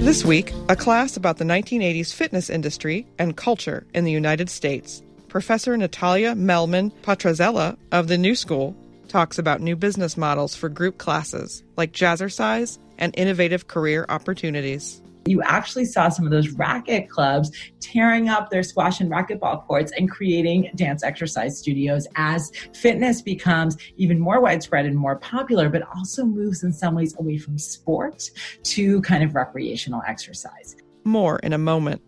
This week, a class about the 1980s fitness industry and culture in the United States. Professor Natalia Mehlman Petrzela of the New School talks about new business models for group classes like jazzercise and innovative career opportunities. You actually saw some of those racket clubs tearing up their squash and racquetball courts and creating dance exercise studios as fitness becomes even more widespread and more popular, but also moves in some ways away from sport to kind of recreational exercise. More in a moment.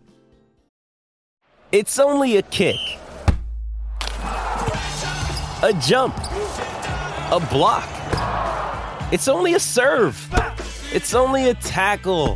It's only a kick, a jump, a block. It's only a serve. It's only a tackle,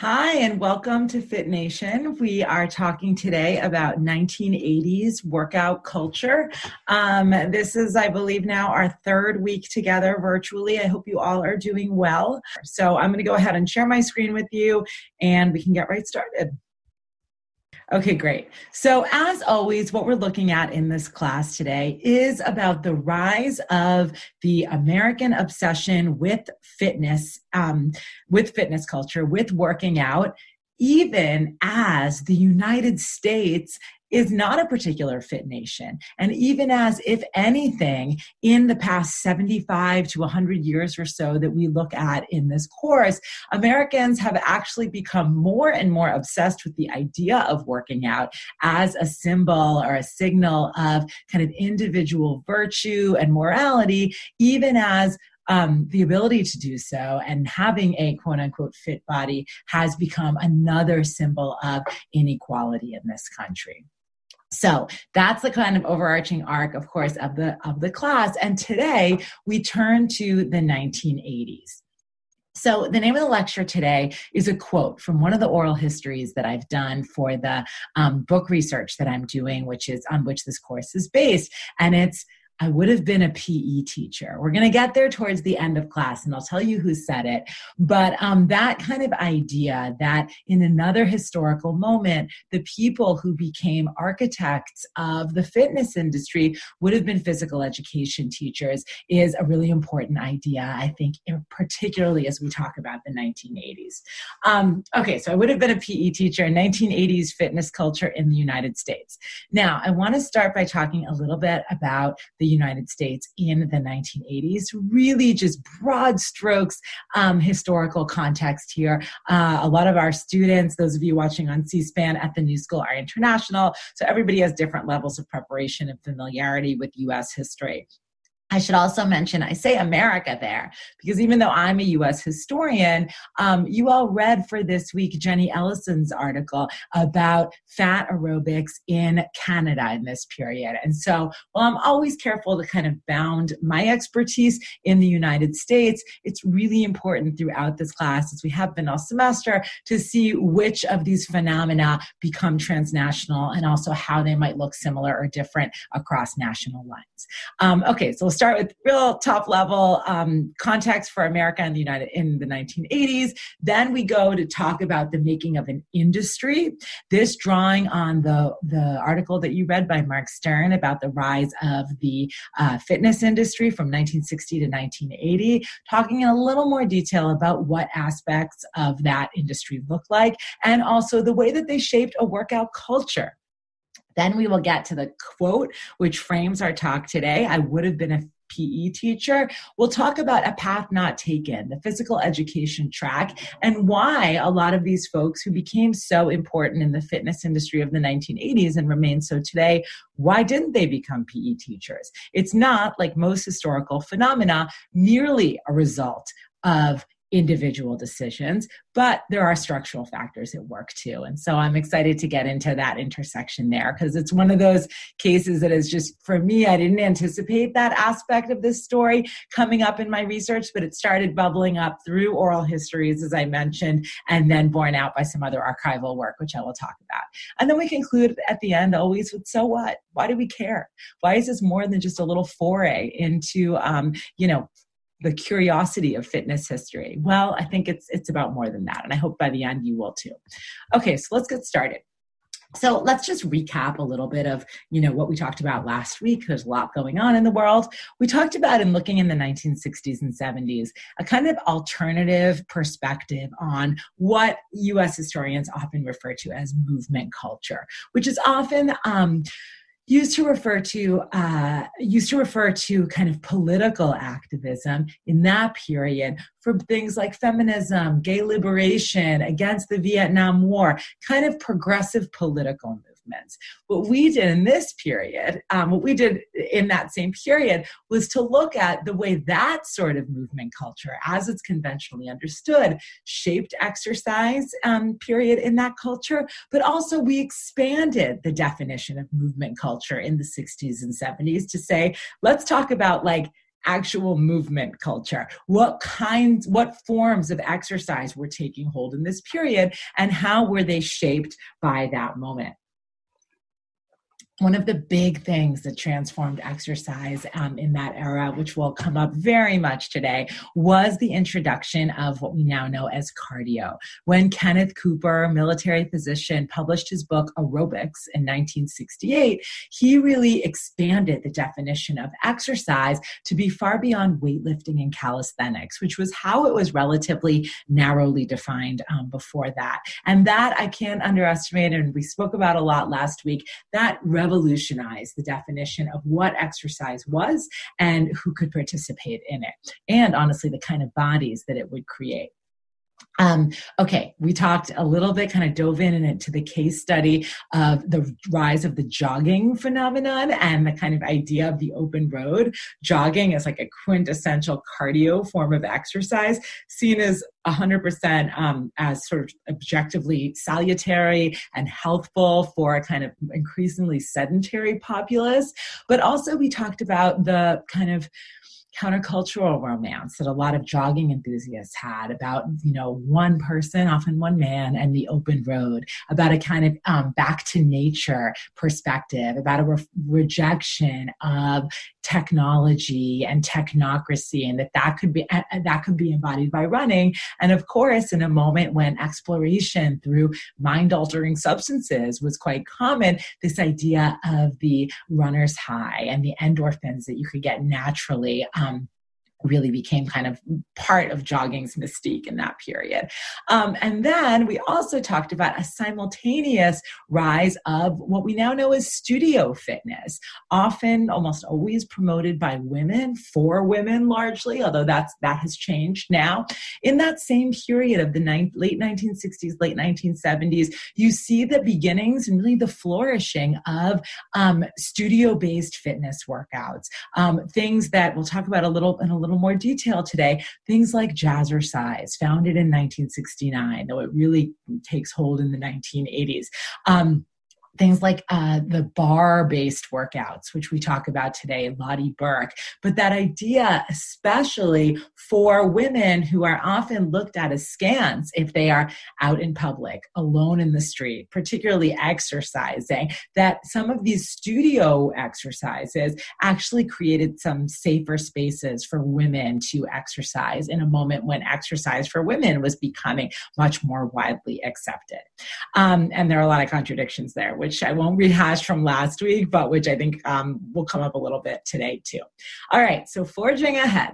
Hi, and welcome to Fit Nation. We are talking today about 1980s workout culture. Um, this is, I believe, now our third week together virtually. I hope you all are doing well. So, I'm going to go ahead and share my screen with you, and we can get right started. Okay, great. So, as always, what we're looking at in this class today is about the rise of the American obsession with fitness, um, with fitness culture, with working out, even as the United States is not a particular fit nation. And even as, if anything, in the past 75 to 100 years or so that we look at in this course, Americans have actually become more and more obsessed with the idea of working out as a symbol or a signal of kind of individual virtue and morality, even as um, the ability to do so and having a quote unquote fit body has become another symbol of inequality in this country. So that's the kind of overarching arc, of course, of the of the class. And today we turn to the 1980s. So, the name of the lecture today is a quote from one of the oral histories that I've done for the um, book research that I'm doing, which is on which this course is based. And it's I would have been a PE teacher. We're going to get there towards the end of class and I'll tell you who said it. But um, that kind of idea that in another historical moment, the people who became architects of the fitness industry would have been physical education teachers is a really important idea, I think, particularly as we talk about the 1980s. Um, okay, so I would have been a PE teacher in 1980s fitness culture in the United States. Now, I want to start by talking a little bit about the the United States in the 1980s. Really, just broad strokes, um, historical context here. Uh, a lot of our students, those of you watching on C SPAN at the New School, are international. So everybody has different levels of preparation and familiarity with US history. I should also mention, I say America there because even though I'm a US historian, um, you all read for this week Jenny Ellison's article about fat aerobics in Canada in this period. And so, while I'm always careful to kind of bound my expertise in the United States, it's really important throughout this class, as we have been all semester, to see which of these phenomena become transnational and also how they might look similar or different across national lines. Um, okay, so start with real top level um, context for America and the United in the 1980s. Then we go to talk about the making of an industry. This drawing on the the article that you read by Marc Stern about the rise of the uh, fitness industry from 1960 to 1980, talking in a little more detail about what aspects of that industry look like, and also the way that they shaped a workout culture. Then we will get to the quote, which frames our talk today. I would have been a PE teacher. We'll talk about a path not taken, the physical education track, and why a lot of these folks who became so important in the fitness industry of the 1980s and remain so today, why didn't they become PE teachers? It's not like most historical phenomena merely a result of individual decisions, but there are structural factors at work too. And so I'm excited to get into that intersection there because it's one of those cases that is just, for me, I didn't anticipate that aspect of this story coming up in my research, but it started bubbling up through oral histories, as I mentioned, and then borne out by some other archival work, which I will talk about. And then we conclude at the end always with so what? Why do we care? Why is this more than just a little foray into, um, you know, the curiosity of fitness history? Well, I think it's it's about more than that, and I hope by the end you will too. Okay, so let's get started. So let's just recap a little bit of you know what we talked about last week. There's a lot going on in the world. We talked about in looking in the 1960s and 70s a kind of alternative perspective on what U.S. historians often refer to as movement culture, which is often um, used to refer to uh, used to refer to kind of political activism in that period for things like feminism, gay liberation, against the Vietnam War, kind of progressive political movements movements. What we did in this period, um, what we did in that same period, was to look at the way that sort of movement culture, as it's conventionally understood, shaped exercise um, period in that culture, but also we expanded the definition of movement culture in the 60s and 70s to say, let's talk about like actual movement culture what kinds what forms of exercise were taking hold in this period and how were they shaped by that moment one of the big things that transformed exercise um, in that era, which will come up very much today, was the introduction of what we now know as cardio. When Kenneth Cooper, military physician, published his book Aerobics in 1968, he really expanded the definition of exercise to be far beyond weightlifting and calisthenics, which was how it was relatively narrowly defined um, before that. And that I can't underestimate, and we spoke about a lot last week, that revolutionize the definition of what exercise was and who could participate in it, and honestly, the kind of bodies that it would create. Um, okay, we talked a little bit, kind of dove in into the case study of the rise of the jogging phenomenon and the kind of idea of the open road. Jogging is like a quintessential cardio form of exercise, seen as 100% um, as sort of objectively salutary and healthful for a kind of increasingly sedentary populace. But also, we talked about the kind of countercultural romance that a lot of jogging enthusiasts had about you know one person often one man and the open road about a kind of um, back to nature perspective about a re- rejection of technology and technocracy and that that could be that could be embodied by running. And of course in a moment when exploration through mind altering substances was quite common this idea of the runner's high and the endorphins that you could get naturally um, really became kind of part of jogging's mystique in that period. Um, and then we also talked about a simultaneous rise of what we now know as studio fitness, often almost always promoted by women, for women largely, although that's that has changed now. In that same period of the late 1960s, late 1970s, you see the beginnings and really the flourishing of um, studio-based fitness workouts, um, things that we'll talk about a little in a little little more detail today, things like Jazzercise, founded in 1969, though it really takes hold in the 1980s. Um, things like uh, the barre based workouts, which we talk about today, Lotte Berk. But that idea, especially for women who are often looked at as scans if they are out in public, alone in the street, particularly exercising, that some of these studio exercises actually created some safer spaces for women to exercise in a moment when exercise for women was becoming much more widely accepted. Um, and there are a lot of contradictions there which I won't rehash from last week, but which I think um, will come up a little bit today too. All right, so forging ahead.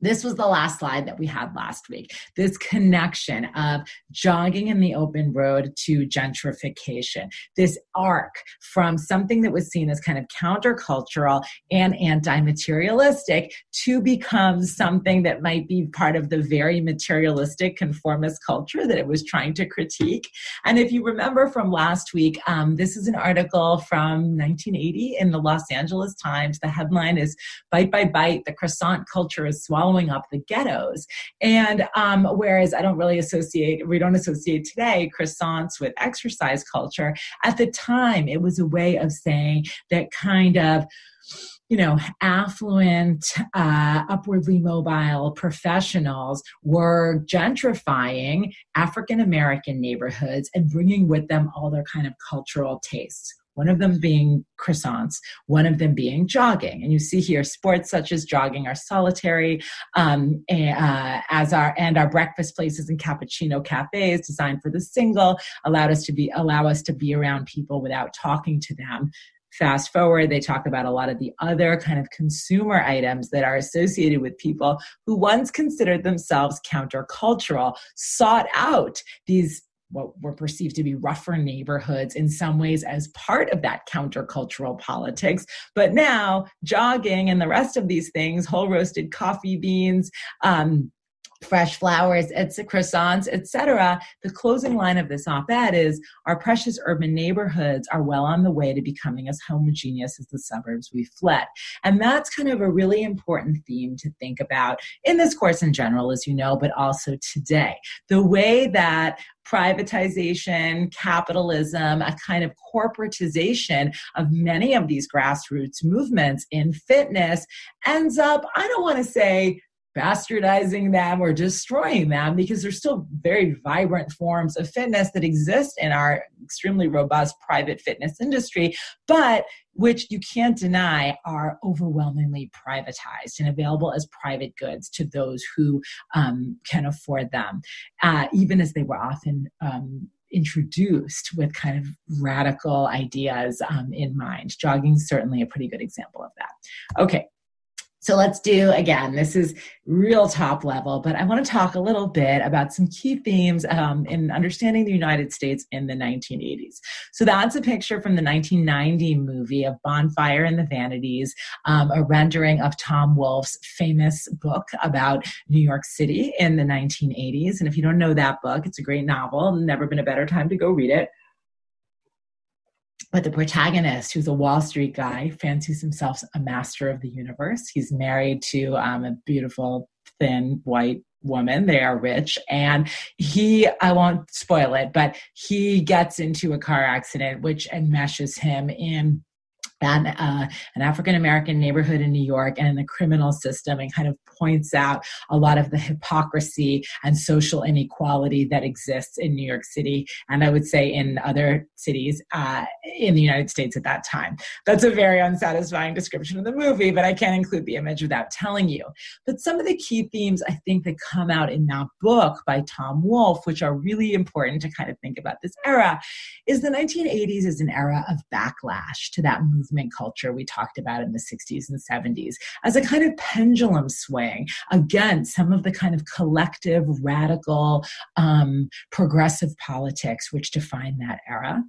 This was the last slide that we had last week. This connection of jogging in the open road to gentrification. This arc from something that was seen as kind of countercultural and anti materialistic to become something that might be part of the very materialistic conformist culture that it was trying to critique. And if you remember from last week, um, this is an article from 1980 in the Los Angeles Times. The headline is Bite by Bite, the croissant culture is swallowing growing up the ghettos. And um, whereas I don't really associate, we don't associate today croissants with exercise culture, at the time it was a way of saying that kind of you know, affluent, uh, upwardly mobile professionals were gentrifying African American neighborhoods and bringing with them all their kind of cultural tastes one of them being croissants, one of them being jogging. And you see here, sports such as jogging are solitary, um, uh, as our and our breakfast places and cappuccino cafes designed for the single allowed us to be allow us to be around people without talking to them. Fast forward, they talk about a lot of the other kind of consumer items that are associated with people who once considered themselves countercultural, sought out these what were perceived to be rougher neighborhoods in some ways as part of that countercultural politics. But now, jogging and the rest of these things, whole roasted coffee beans, um, fresh flowers, it's croissants, etc. The closing line of this op-ed is our precious urban neighborhoods are well on the way to becoming as homogeneous as the suburbs we fled. And that's kind of a really important theme to think about in this course in general, as you know, but also today. The way that privatization, capitalism, a kind of corporatization of many of these grassroots movements in fitness ends up, I don't want to say bastardizing them or destroying them because they're still very vibrant forms of fitness that exist in our extremely robust private fitness industry, but which you can't deny are overwhelmingly privatized and available as private goods to those who um, can afford them, uh, even as they were often. Um, introduced with kind of radical ideas um, in mind. Jogging is certainly a pretty good example of that. Okay, so let's do again, this is real top level, but I want to talk a little bit about some key themes um, in understanding the United States in the 1980s. So that's a picture from the 1990 movie of Bonfire and the Vanities, um, a rendering of Tom Wolfe's famous book about New York City in the 1980s. And if you don't know that book, it's a great novel. Never been a better time to go read it. But the protagonist, who's a Wall Street guy, fancies himself a master of the universe. He's married to um, a beautiful, thin, white woman. They are rich. And he, I won't spoil it, but he gets into a car accident, which enmeshes him in uh, an African American neighborhood in New York and in the criminal system and kind of points out a lot of the hypocrisy and social inequality that exists in New York City and I would say in other cities uh, in the United States at that time. That's a very unsatisfying description of the movie, but I can't include the image without telling you. But some of the key themes I think that come out in that book by Tom Wolfe, which are really important to kind of think about this era, is the 1980s is an era of backlash to that movement culture we talked about in the 60s and 70s as a kind of pendulum swing against some of the kind of collective, radical, um, progressive politics which define that era.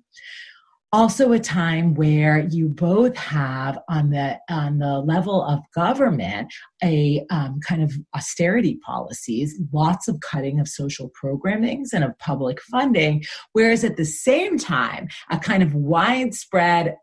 Also a time where you both have on the on the level of government a um, kind of austerity policies lots of cutting of social programmings and of public funding whereas at the same time a kind of widespread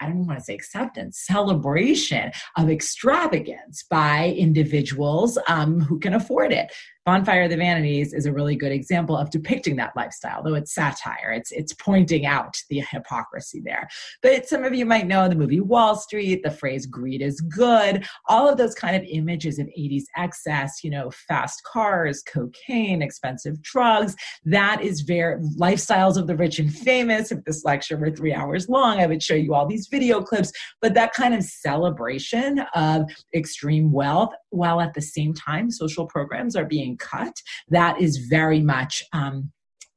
I don't want to say acceptance, celebration of extravagance by individuals um, who can afford it. Bonfire of the Vanities is a really good example of depicting that lifestyle, though it's satire. It's it's pointing out the hypocrisy there. But some of you might know the movie Wall Street, the phrase greed is good, all of those kind of images of 80s excess, you know, fast cars, cocaine, expensive drugs. That is very lifestyles of the rich and famous. If this lecture were three hours long, I would show you all these video clips, but that kind of celebration of extreme wealth, while at the same time social programs are being cut, that is very much um,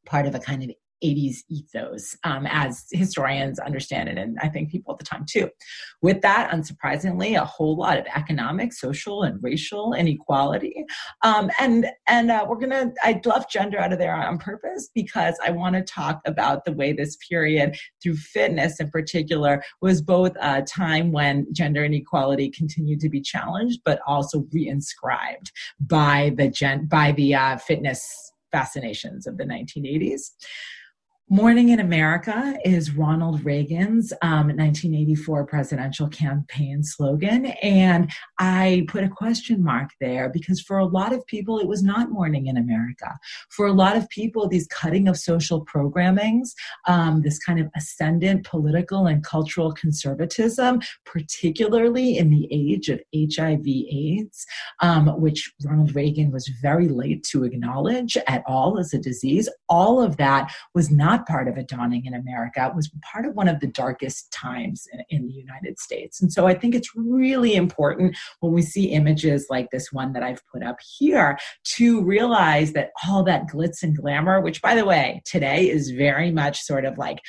part of a kind of 80s ethos um, as historians understand it, and I think people at the time too. With that, unsurprisingly, a whole lot of economic, social, and racial inequality. Um, and and uh, we're gonna, I left gender out of there on purpose because I want to talk about the way this period, through fitness in particular, was both a time when gender inequality continued to be challenged, but also reinscribed by the gen, by the uh, fitness fascinations of the 1980s. Morning in America is Ronald Reagan's um, 1984 presidential campaign slogan. And I put a question mark there because for a lot of people, it was not Morning in America. For a lot of people, these cutting of social programmings, um, this kind of ascendant political and cultural conservatism, particularly in the age of HIV AIDS, um, which Ronald Reagan was very late to acknowledge at all as a disease, all of that was not not part of a dawning in America. Was part of one of the darkest times in, in the United States. And so I think it's really important when we see images like this one that I've put up here to realize that all that glitz and glamour, which by the way, today is very much sort of like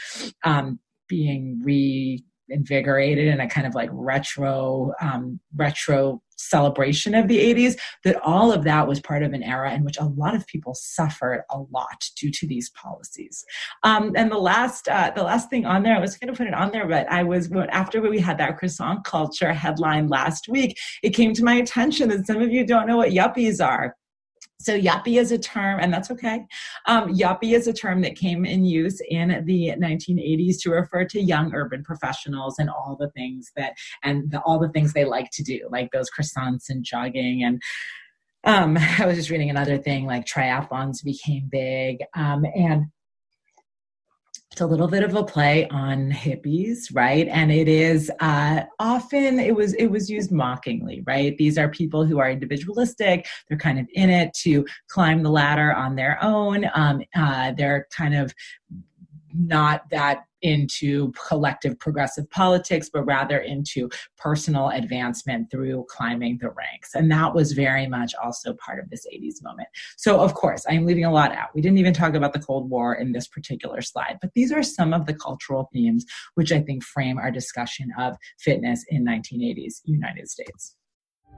um, being re invigorated in a kind of like retro um, retro celebration of the 80s that all of that was part of an era in which a lot of people suffered a lot due to these policies. Um, and the last uh, the last thing on there i was going to put it on there but i was after we had that croissant culture headline last week it came to my attention that some of you don't know what yuppies are so yuppie is a term, and that's okay. Um, yuppie is a term that came in use in the 1980s to refer to young urban professionals and all the things that and the, all the things they like to do, like those croissants and jogging and um, I was just reading another thing like triathlons became big. Um, and it's a little bit of a play on hippies right? And it is uh, often it was it was used mockingly right? These are people who are individualistic. They're kind of in it to climb the ladder on their own. Um, uh, they're kind of not that into collective progressive politics, but rather into personal advancement through climbing the ranks. And that was very much also part of this 80s moment. So, of course, I'm leaving a lot out. We didn't even talk about the Cold War in this particular slide, but these are some of the cultural themes which I think frame our discussion of fitness in 1980s United States.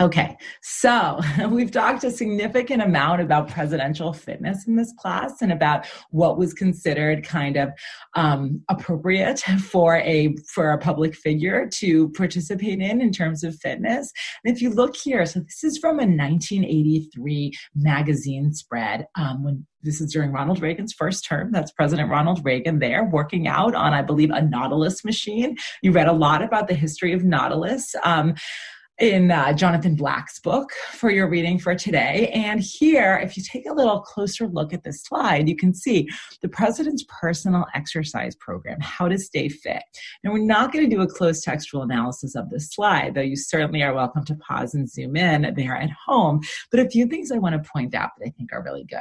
Okay, so we've talked a significant amount about presidential fitness in this class and about what was considered kind of um, appropriate for a for a public figure to participate in in terms of fitness. And if you look here, so this is from a 1983 magazine spread um, when this is during Ronald Reagan's first term. That's President Ronald Reagan there working out on, I believe, a Nautilus machine. You read a lot about the history of Nautilus. Um, in uh, Jonathan Black's book for your reading for today. And here, if you take a little closer look at this slide, you can see the president's personal exercise program, how to stay fit. Now, we're not going to do a closed textual analysis of this slide, though you certainly are welcome to pause and zoom in there at home. But a few things I want to point out that I think are really good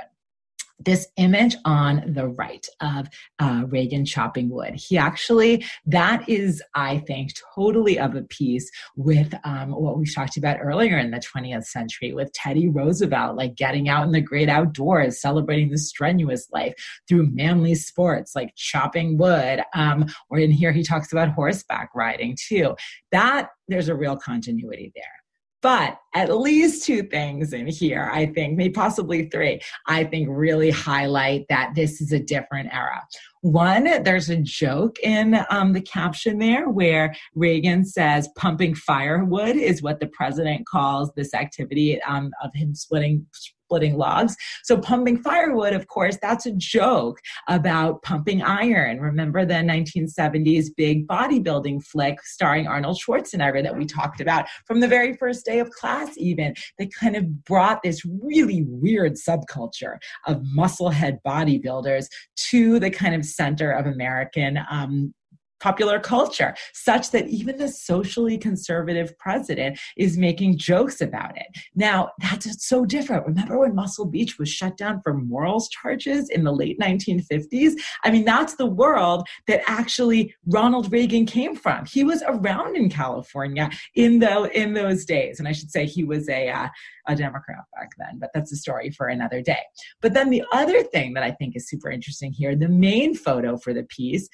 this image on the right of uh, Reagan chopping wood. He actually, that is, I think, totally of a piece with um, what we talked about earlier in the 20th century with Teddy Roosevelt, like getting out in the great outdoors, celebrating the strenuous life through manly sports like chopping wood. Um, or in here, he talks about horseback riding too. That there's a real continuity there. But at least two things in here, I think, maybe possibly three, I think really highlight that this is a different era. One, there's a joke in um, the caption there where Reagan says pumping firewood is what the president calls this activity um, of him splitting splitting logs. So pumping firewood, of course, that's a joke about pumping iron. Remember the 1970s big bodybuilding flick starring Arnold Schwarzenegger that we talked about from the very first day of class, even that kind of brought this really weird subculture of musclehead bodybuilders to the kind of center of American um, popular culture, such that even the socially conservative president is making jokes about it. Now, that's so different. Remember when Muscle Beach was shut down for morals charges in the late 1950s? I mean, that's the world that actually Ronald Reagan came from. He was around in California in the in those days, and I should say he was a uh, a Democrat back then, but that's a story for another day. But then the other thing that I think is super interesting here, the main photo for the piece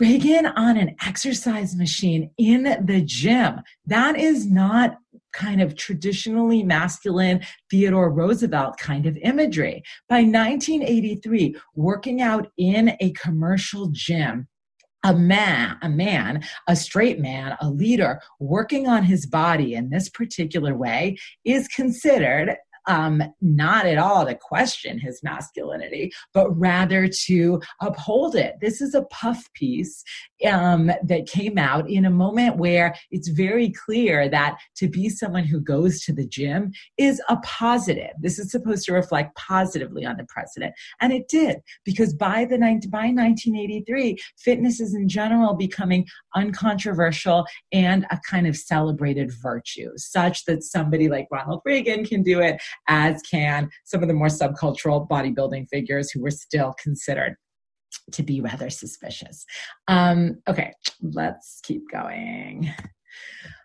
Reagan on an exercise machine in the gym. That is not kind of traditionally masculine Theodore Roosevelt kind of imagery. By 1983, working out in a commercial gym a man, a man, a straight man, a leader working on his body in this particular way is considered um, not at all to question his masculinity, but rather to uphold it. This is a puff piece um, that came out in a moment where it's very clear that to be someone who goes to the gym is a positive. This is supposed to reflect positively on the president, and it did because by the by 1983, fitness is in general becoming uncontroversial and a kind of celebrated virtue, such that somebody like Ronald Reagan can do it as can some of the more subcultural bodybuilding figures who were still considered to be rather suspicious. Um, okay, let's keep going.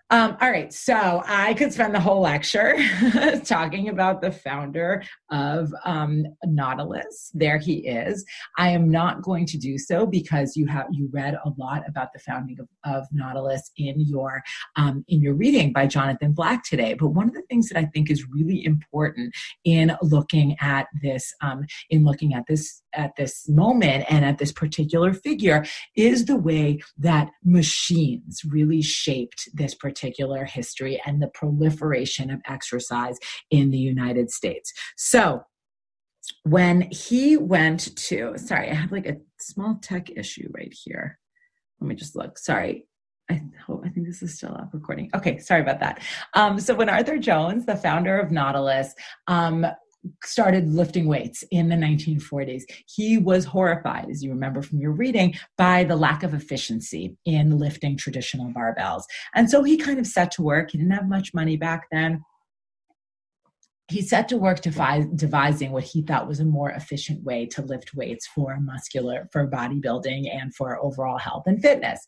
Um, all right, so I could spend the whole lecture talking about the founder of um, Nautilus. There he is. I am not going to do so because you have you read a lot about the founding of, of Nautilus in your um, in your reading by Jonathan Black today. But one of the things that I think is really important in looking at this um, in looking at this at this moment and at this particular figure is the way that machines really shaped this particular history and the proliferation of exercise in the United States. So, when he went to, sorry, I have like a small tech issue right here. Let me just look. Sorry. I hope I think this is still up recording. Okay, sorry about that. Um, so when Arthur Jones, the founder of Nautilus, um, started lifting weights in the 1940s. He was horrified, as you remember from your reading, by the lack of efficiency in lifting traditional barbells. And so he kind of set to work. He didn't have much money back then. He set to work devising what he thought was a more efficient way to lift weights for muscular, for bodybuilding, and for overall health and fitness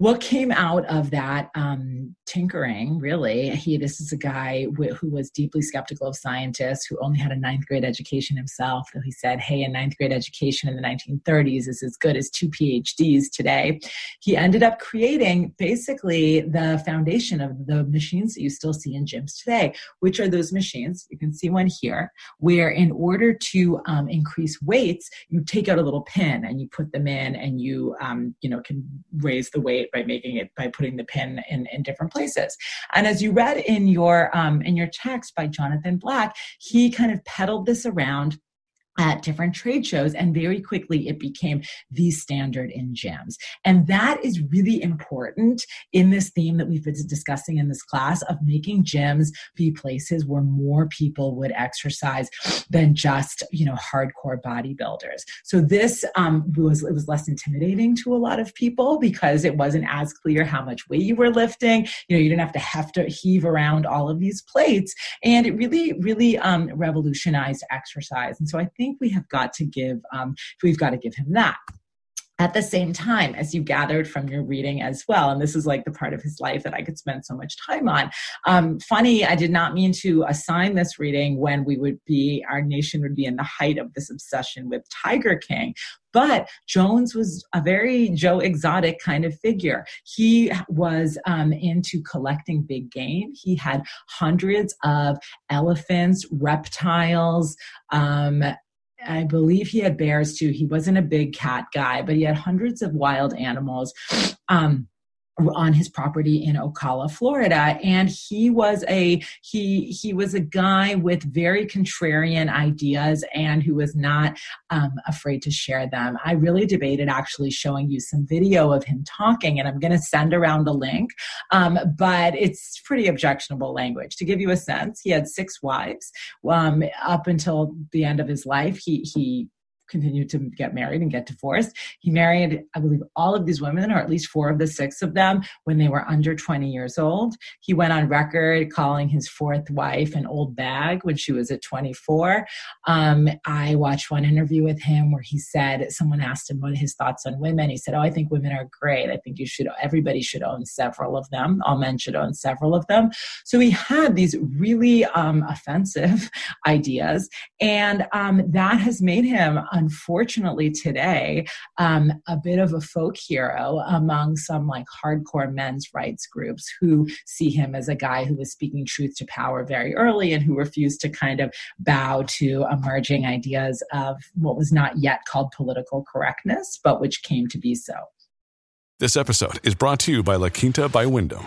what came out of that um, tinkering really he this is a guy wh- who was deeply skeptical of scientists who only had a ninth grade education himself though he said hey a ninth grade education in the 1930s is as good as two phds today. He ended up creating basically the foundation of the machines that you still see in gyms today which are those machines you can see one here where in order to um, increase weights you take out a little pin and you put them in and you um, you know can raise the weight by making it by putting the pin in, in different places. And as you read in your um, in your text by Jonathan Black, he kind of peddled this around at different trade shows and very quickly it became the standard in gyms. And that is really important in this theme that we've been discussing in this class of making gyms be places where more people would exercise than just you know hardcore bodybuilders. So this um, was it was less intimidating to a lot of people because it wasn't as clear how much weight you were lifting. You know you didn't have to have to heave around all of these plates and it really really um, revolutionized exercise. And so i think think we have got to give um, we've got to give him that at the same time as you gathered from your reading as well and this is like the part of his life that i could spend so much time on um, funny i did not mean to assign this reading when we would be our nation would be in the height of this obsession with tiger king but Jones was a very Joe Exotic kind of figure. He was um, into collecting big game. He had hundreds of elephants, reptiles, um, I believe he had bears too. He wasn't a big cat guy, but he had hundreds of wild animals. Um, on his property in Ocala, Florida, and he was a he he was a guy with very contrarian ideas and who was not um, afraid to share them. I really debated actually showing you some video of him talking, and I'm going to send around a link, um, but it's pretty objectionable language. To give you a sense, he had six wives um, up until the end of his life. He he continued to get married and get divorced. He married, I believe, all of these women, or at least four of the six of them, when they were under 20 years old. He went on record calling his fourth wife an old bag when she was at 24. Um, I watched one interview with him where he said, someone asked him what his thoughts on women. He said, Oh, I think women are great. I think you should, everybody should own several of them. All men should own several of them. So he had these really um, offensive ideas. And um, that has made him unfortunately today um, a bit of a folk hero among some like hardcore men's rights groups who see him as a guy who was speaking truth to power very early and who refused to kind of bow to emerging ideas of what was not yet called political correctness, but which came to be so. This episode is brought to you by La Quinta by Wyndham.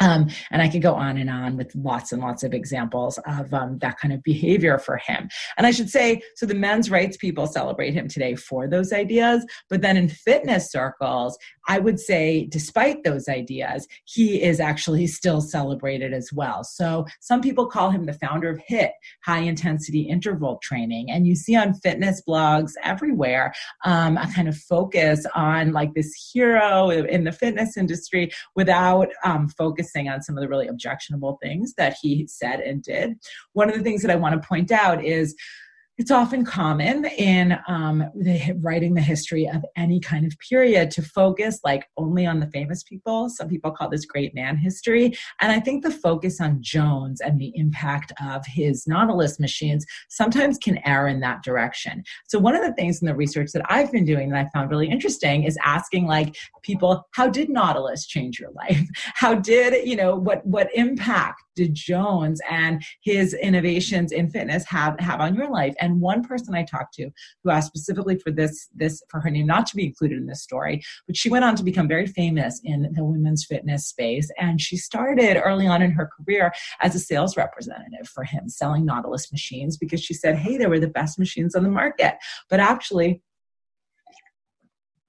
Um, and I could go on and on with lots and lots of examples of um, that kind of behavior for him. And I should say, so the men's rights people celebrate him today for those ideas. But then in fitness circles, I would say, despite those ideas, he is actually still celebrated as well. So some people call him the founder of HIT, high intensity interval training. And you see on fitness blogs everywhere um, a kind of focus on like this hero in the fitness industry without um, focusing on some of the really objectionable things that he said and did. One of the things that I want to point out is it's often common in um, the, writing the history of any kind of period to focus like only on the famous people. Some people call this great man history. And I think the focus on Jones and the impact of his Nautilus machines sometimes can err in that direction. So one of the things in the research that I've been doing that I found really interesting is asking like people, how did Nautilus change your life? How did, you know, what, what impact did Jones and his innovations in fitness have, have on your life? And one person I talked to who asked specifically for this, this for her name not to be included in this story, but she went on to become very famous in the women's fitness space. And she started early on in her career as a sales representative for him, selling Nautilus machines because she said, hey, they were the best machines on the market. But actually,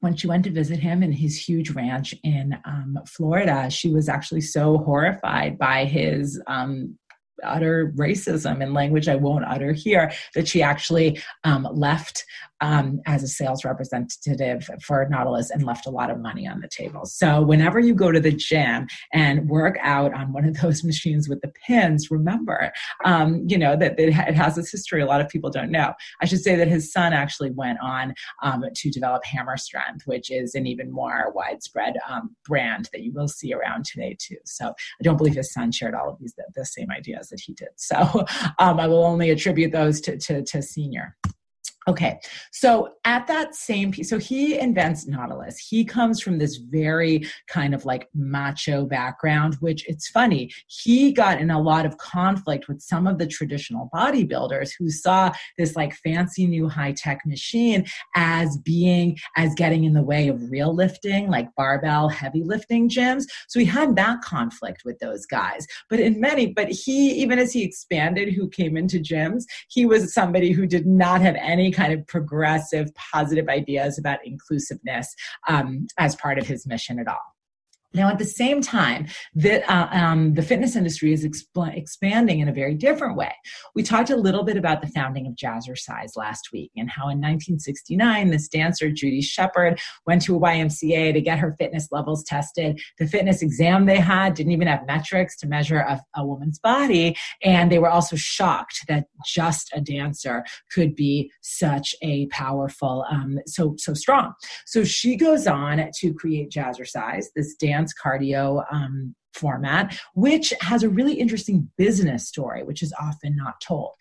when she went to visit him in his huge ranch in um, Florida, she was actually so horrified by his um, utter racism in language I won't utter here that she actually um, left um, as a sales representative for Nautilus and left a lot of money on the table. So whenever you go to the gym and work out on one of those machines with the pins, remember, um, you know, that it has this history a lot of people don't know. I should say that his son actually went on um, to develop Hammer Strength, which is an even more widespread um, brand that you will see around today too. So I don't believe his son shared all of these, the, the same ideas that he did. So um, I will only attribute those to, to, to Senior. Okay, so at that same piece, so he invents Nautilus. He comes from this very kind of like macho background, which it's funny. He got in a lot of conflict with some of the traditional bodybuilders who saw this like fancy new high tech machine as being, as getting in the way of real lifting, like barbell heavy lifting gyms. So he had that conflict with those guys. But in many, but he, even as he expanded who came into gyms, he was somebody who did not have any kind of progressive, positive ideas about inclusiveness um, as part of his mission at all. Now, at the same time, that uh, um, the fitness industry is exp- expanding in a very different way. We talked a little bit about the founding of Jazzercise last week and how in 1969, this dancer, Judi Sheppard, went to a YMCA to get her fitness levels tested. The fitness exam they had didn't even have metrics to measure a, a woman's body. And they were also shocked that just a dancer could be such a powerful, um, so, so strong. So she goes on to create Jazzercise, this dance cardio um, format, which has a really interesting business story, which is often not told.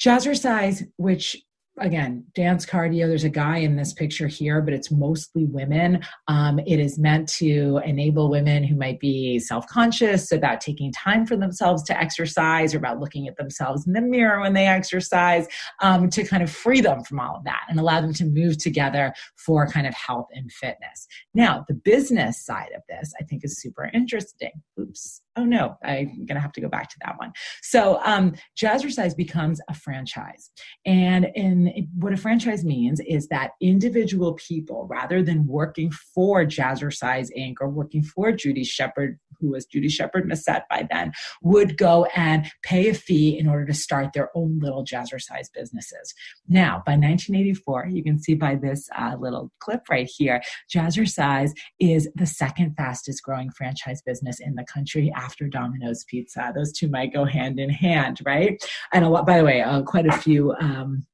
Jazzercise, which again, dance cardio. There's a guy in this picture here, but it's mostly women. Um, it is meant to enable women who might be self conscious about taking time for themselves to exercise or about looking at themselves in the mirror when they exercise um, to kind of free them from all of that and allow them to move together for kind of health and fitness. Now, the business side of this, I think, is super interesting. Oops oh no, I'm to have to go back to that one. So um, Jazzercise becomes a franchise. And in what a franchise means is that individual people, rather than working for Jazzercise Inc. or working for Judi Sheppard, who was Judi Sheppard Missett by then, would go and pay a fee in order to start their own little Jazzercise businesses. Now, by 1984, you can see by this uh, little clip right here, Jazzercise is the second fastest growing franchise business in the country after Domino's Pizza. Those two might go hand in hand, right? And a lot, by the way, uh, quite a few. Um,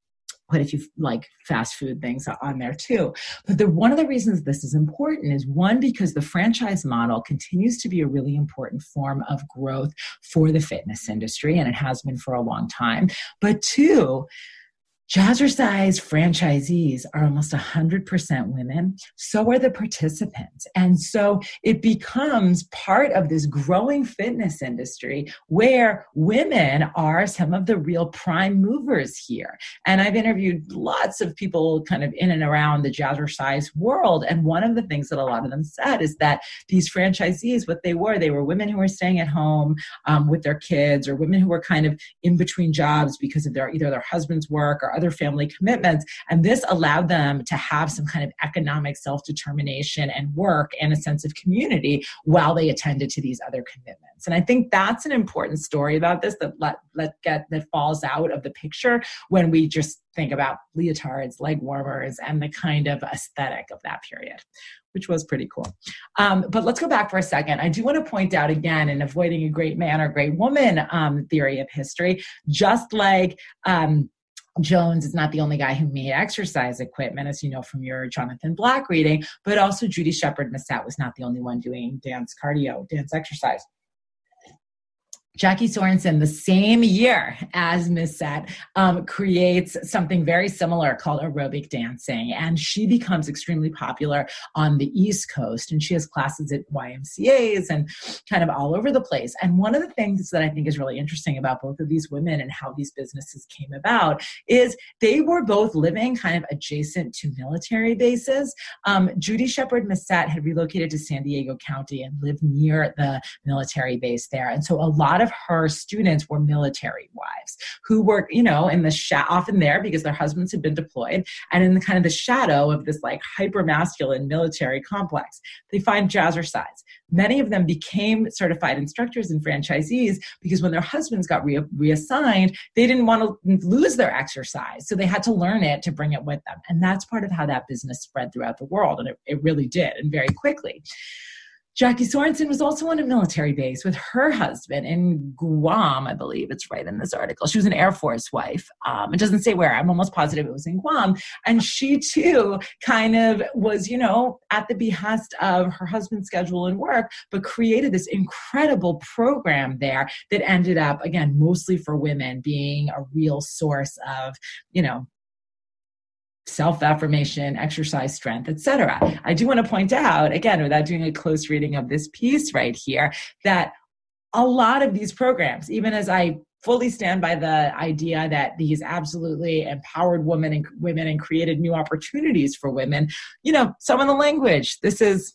quite a few like fast food things are on there too. But the, one of the reasons this is important is one, because the franchise model continues to be a really important form of growth for the fitness industry, and it has been for a long time. But two, Jazzercise franchisees are almost 100% women. So are the participants. And so it becomes part of this growing fitness industry where women are some of the real prime movers here. And I've interviewed lots of people kind of in and around the Jazzercise world. And one of the things that a lot of them said is that these franchisees, what they were, they were women who were staying at home um, with their kids or women who were kind of in between jobs because of their either their husband's work or other family commitments. And this allowed them to have some kind of economic self determination and work and a sense of community while they attended to these other commitments. And I think that's an important story about this that let, let get that falls out of the picture when we just think about leotards, leg warmers, and the kind of aesthetic of that period, which was pretty cool. Um, but let's go back for a second. I do want to point out again in avoiding a great man or great woman um, theory of history, just like um, Jones is not the only guy who made exercise equipment, as you know from your Jonathan Black reading, but also Judi Sheppard Missett was not the only one doing dance cardio, dance exercise. Jacki Sorensen, the same year as Missett, um, creates something very similar called aerobic dancing. And she becomes extremely popular on the East Coast. And she has classes at YMCAs and kind of all over the place. And one of the things that I think is really interesting about both of these women and how these businesses came about is they were both living kind of adjacent to military bases. Um, Judi Sheppard Missett had relocated to San Diego County and lived near the military base there. And so a lot of of her students were military wives who were, you know, in the sh- often there because their husbands had been deployed and in the kind of the shadow of this like hyper masculine military complex. They find jazzercise. Many of them became certified instructors and franchisees because when their husbands got re- reassigned, they didn't want to lose their exercise. So they had to learn it to bring it with them. And that's part of how that business spread throughout the world. And it, it really did, and very quickly. Jacki Sorensen was also on a military base with her husband in Guam, I believe it's right in this article. She was an Air Force wife. Um, it doesn't say where. I'm almost positive it was in Guam. And she too kind of was, you know, at the behest of her husband's schedule and work, but created this incredible program there that ended up, again, mostly for women being a real source of, you know, self affirmation, exercise strength, etc. I do want to point out, again, without doing a close reading of this piece right here, that a lot of these programs, even as I fully stand by the idea that these absolutely empowered women and women and created new opportunities for women, you know, some of the language, this is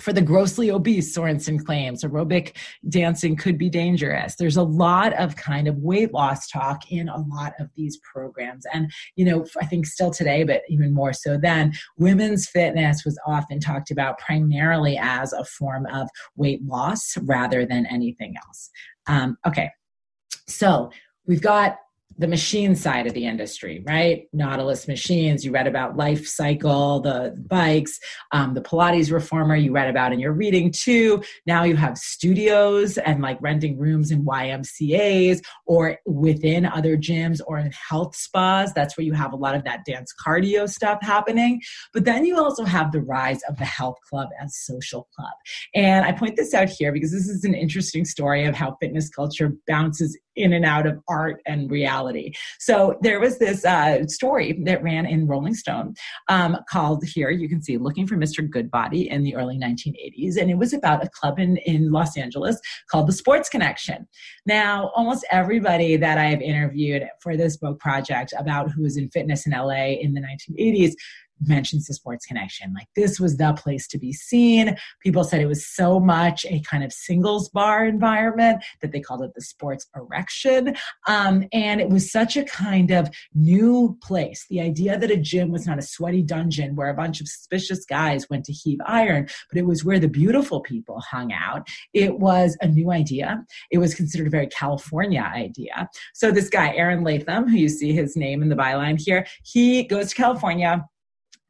for the grossly obese, Sorensen claims aerobic dancing could be dangerous. There's a lot of kind of weight loss talk in a lot of these programs. And, you know, I think still today, but even more so then, women's fitness was often talked about primarily as a form of weight loss rather than anything else. Um, okay, so we've got the machine side of the industry, right? Nautilus machines, you read about Life Cycle, the bikes, um, the Pilates reformer, you read about in your reading too. Now you have studios and like renting rooms in YMCAs or within other gyms or in health spas. That's where you have a lot of that dance cardio stuff happening. But then you also have the rise of the health club as social club. And I point this out here because this is an interesting story of how fitness culture bounces in and out of art and reality. So there was this uh, story that ran in Rolling Stone um, called here, you can see Looking for Mr. Goodbody in the early 1980s. And it was about a club in, in Los Angeles called the Sports Connection. Now, almost everybody that I've interviewed for this book project about who was in fitness in LA in the 1980s mentions the sports connection. Like this was the place to be seen. People said it was so much a kind of singles bar environment that they called it the sports erection. Um, and it was such a kind of new place. The idea that a gym was not a sweaty dungeon where a bunch of suspicious guys went to heave iron, but it was where the beautiful people hung out. It was a new idea. It was considered a very California idea. So this guy, Aaron Latham, who you see his name in the byline here, he goes to California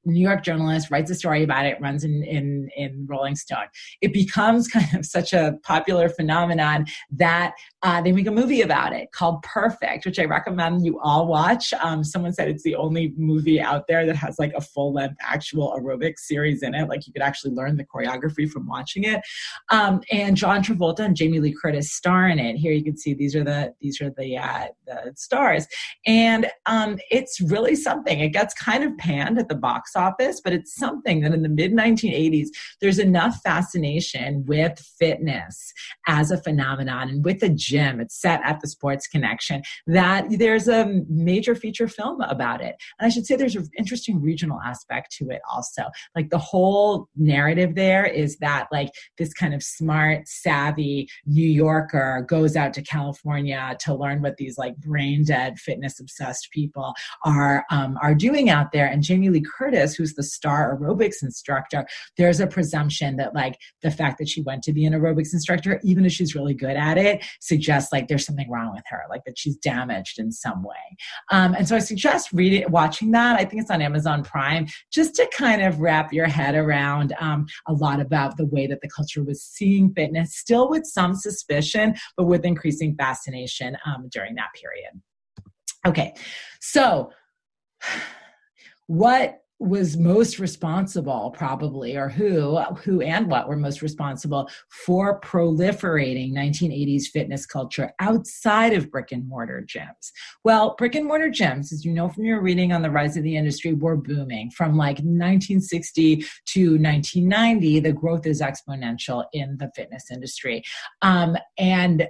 New York journalist writes a story about it, runs in, in, in Rolling Stone. It becomes kind of such a popular phenomenon that uh, they make a movie about it called Perfect, which I recommend you all watch. Um, someone said it's the only movie out there that has like a full length actual aerobic series in it. Like you could actually learn the choreography from watching it. Um, and John Travolta and Jamie Lee Curtis star in it. Here you can see these are the these are the uh, the stars, and um, it's really something. It gets kind of panned at the box office, but it's something that in the mid 1980s, there's enough fascination with fitness as a phenomenon and with the. It's set at the Sports Connection that there's a major feature film about it. And I should say there's an interesting regional aspect to it also. Like the whole narrative there is that like this kind of smart, savvy New Yorker goes out to California to learn what these like brain dead, fitness obsessed people are um, are doing out there. And Jamie Lee Curtis who's the star aerobics instructor, there's a presumption that like the fact that she went to be an aerobics instructor, even if she's really good at it, suggests like there's something wrong with her, like that she's damaged in some way. Um, and so I suggest reading, watching that. I think it's on Amazon Prime, just to kind of wrap your head around um, a lot about the way that the culture was seeing fitness, still with some suspicion, but with increasing fascination um, during that period. Okay, so what was most responsible probably or who who and what were most responsible for proliferating 1980s fitness culture outside of brick and mortar gyms. Well brick and mortar gyms as you know from your reading on the rise of the industry were booming from like 1960 to 1990 the growth is exponential in the fitness industry. Um, and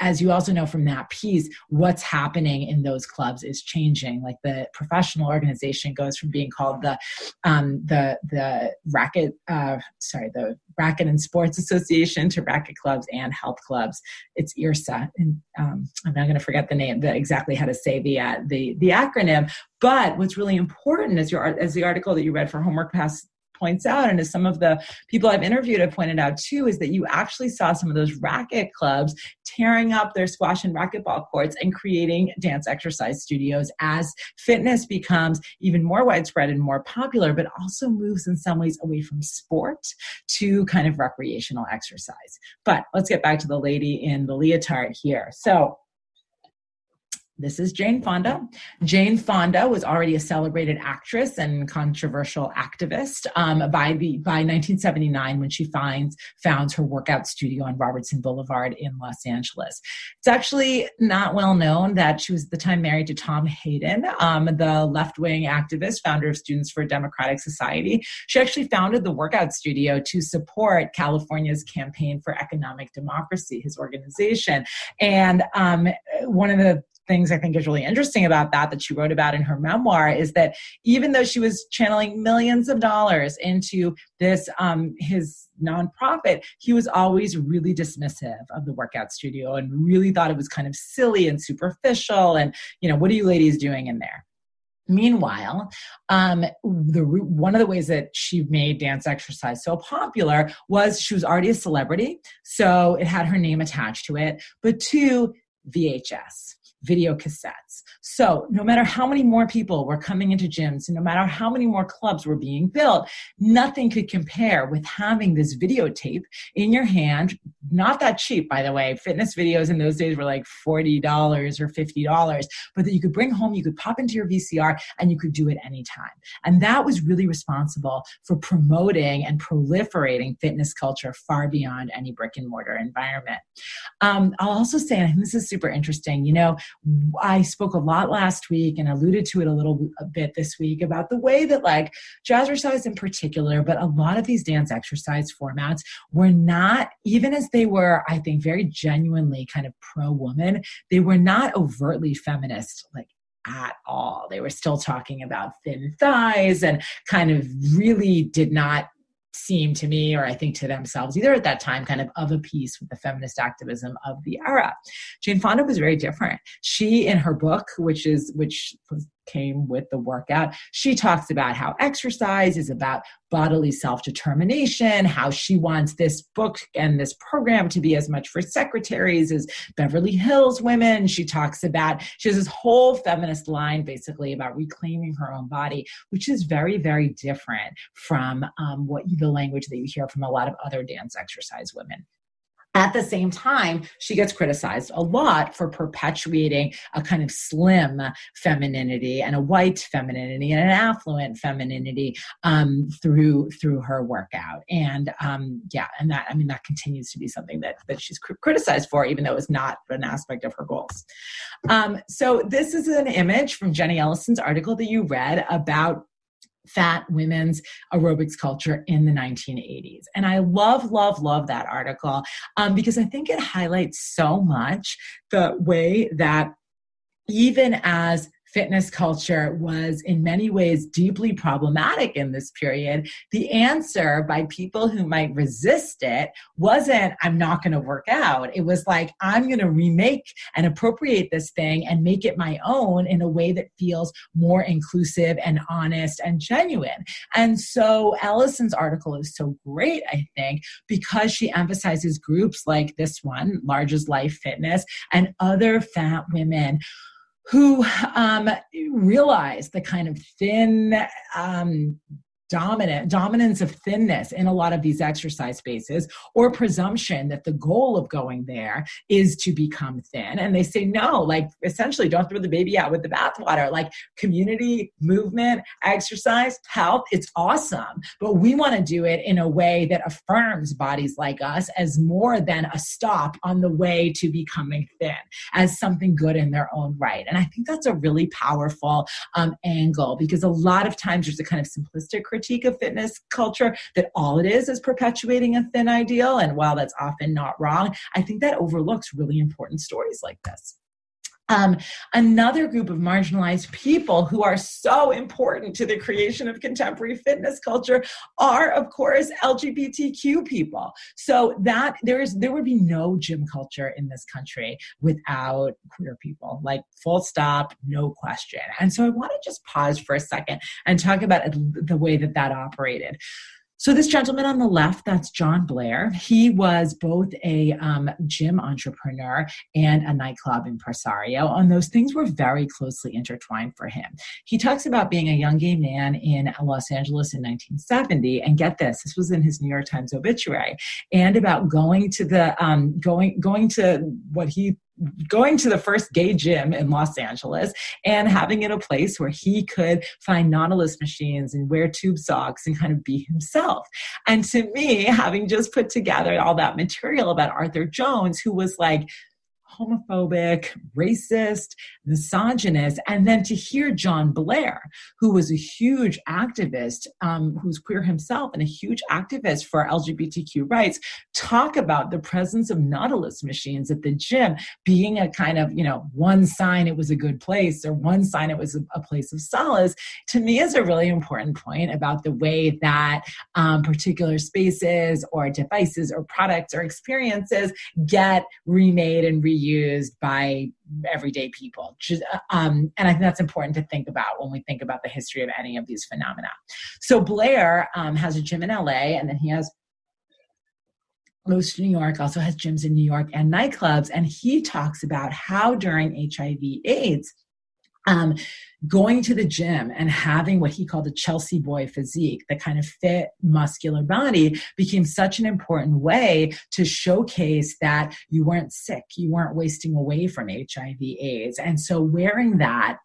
as you also know from that piece, what's happening in those clubs is changing. Like the professional organization goes from being called the um, the the racket uh, sorry the racket and sports association to racket clubs and health clubs. It's IRSA, and um, I'm not going to forget the name, the exactly how to say the uh, the the acronym. But what's really important is your as the article that you read for Homework Pass points out, and as some of the people I've interviewed have pointed out too, is that you actually saw some of those racket clubs tearing up their squash and racquetball courts and creating dance exercise studios as fitness becomes even more widespread and more popular, but also moves in some ways away from sport to kind of recreational exercise. But let's get back to the lady in the leotard here. So, this is Jane Fonda. Jane Fonda was already a celebrated actress and controversial activist um, by the by 1979 when she finds founds her workout studio on Robertson Boulevard in Los Angeles. It's actually not well known that she was at the time married to Tom Hayden, um, the left wing activist, founder of Students for Democratic Society. She actually founded the workout studio to support California's campaign for economic democracy, his organization. And um, one of the things I think is really interesting about that that she wrote about in her memoir is that even though she was channeling millions of dollars into this um, his nonprofit, he was always really dismissive of the workout studio and really thought it was kind of silly and superficial. And you know, what are you ladies doing in there? Meanwhile, um, the one of the ways that she made dance exercise so popular was she was already a celebrity, so it had her name attached to it. But two, VHS video cassettes. So, no matter how many more people were coming into gyms, and no matter how many more clubs were being built, nothing could compare with having this videotape in your hand. Not that cheap, by the way. Fitness videos in those days were like $40 or $50, but that you could bring home, you could pop into your VCR, and you could do it anytime. And that was really responsible for promoting and proliferating fitness culture far beyond any brick and mortar environment. Um, I'll also say, and this is super interesting, you know, I spoke a lot last week and alluded to it a little bit this week about the way that like jazzercise in particular, but a lot of these dance exercise formats were not, even as they were, I think, very genuinely kind of pro woman, they were not overtly feminist like at all. They were still talking about thin thighs and kind of really did not seem to me, or I think to themselves, either at that time, kind of of a piece with the feminist activism of the era. Jane Fonda was very different. She, in her book, which is which was came with the workout. She talks about how exercise is about bodily self determination, how she wants this book and this program to be as much for secretaries as Beverly Hills women. She talks about, she has this whole feminist line basically about reclaiming her own body, which is very, very different from um, what the language that you hear from a lot of other dance exercise women. At the same time, she gets criticized a lot for perpetuating a kind of slim femininity and a white femininity and an affluent femininity um, through through her workout. And um, yeah, and that I mean that continues to be something that that she's cr- criticized for, even though it's not an aspect of her goals. Um, so this is an image from Jenny Ellison's article that you read about fat women's aerobics culture in the 1980s. And I love, love, love that article um, because I think it highlights so much the way that even as fitness culture was in many ways deeply problematic in this period, the answer by people who might resist it wasn't, I'm not going to work out. It was like, I'm going to remake and appropriate this thing and make it my own in a way that feels more inclusive and honest and genuine. And so Ellison's article is so great, I think, because she emphasizes groups like this one, Large as Life Fitness, and other fat women who um, realize the kind of thin um, dominant dominance of thinness in a lot of these exercise spaces or presumption that the goal of going there is to become thin. And they say no like essentially don't throw the baby out with the bathwater. Like community movement exercise health it's awesome. But we want to do it in a way that affirms bodies like us as more than a stop on the way to becoming thin as something good in their own right. And i think that's a really powerful um, angle because a lot of times there's a kind of simplistic of fitness culture that all it is is perpetuating a thin ideal. And while that's often not wrong, I think that overlooks really important stories like this. Um, another group of marginalized people who are so important to the creation of contemporary fitness culture are, of course, LGBTQ people. So that there is there would be no gym culture in this country without queer people. Like full stop, no question. And so I want to just pause for a second and talk about the way that that operated. So, this gentleman on the left, that's John Blair. He was both a um, gym entrepreneur and a nightclub impresario, and those things were very closely intertwined for him. He talks about being a young gay man in Los Angeles in 1970, and get this, this was in his New York Times obituary, and about going to the um, going going to what he going to the first gay gym in Los Angeles and having it a place where he could find Nautilus machines and wear tube socks and kind of be himself. And to me, having just put together all that material about Arthur Jones, who was like homophobic, racist, misogynist. And then to hear John Blair, who was a huge activist, um, who's queer himself and a huge activist for LGBTQ rights, talk about the presence of Nautilus machines at the gym being a kind of, you know, one sign it was a good place or one sign it was a, place of solace, to me is a really important point about the way that um, particular spaces or devices or products or experiences get remade and reused by everyday people. Um, and I think that's important to think about when we think about the history of any of these phenomena. So Blair um, has a gym in LA, and then he has to New York, also has gyms in New York and nightclubs. And he talks about how during HIV AIDS, um, going to the gym and having what he called a Chelsea boy physique, the kind of fit, muscular body, became such an important way to showcase that you weren't sick, you weren't wasting away from HIV AIDS. And so wearing that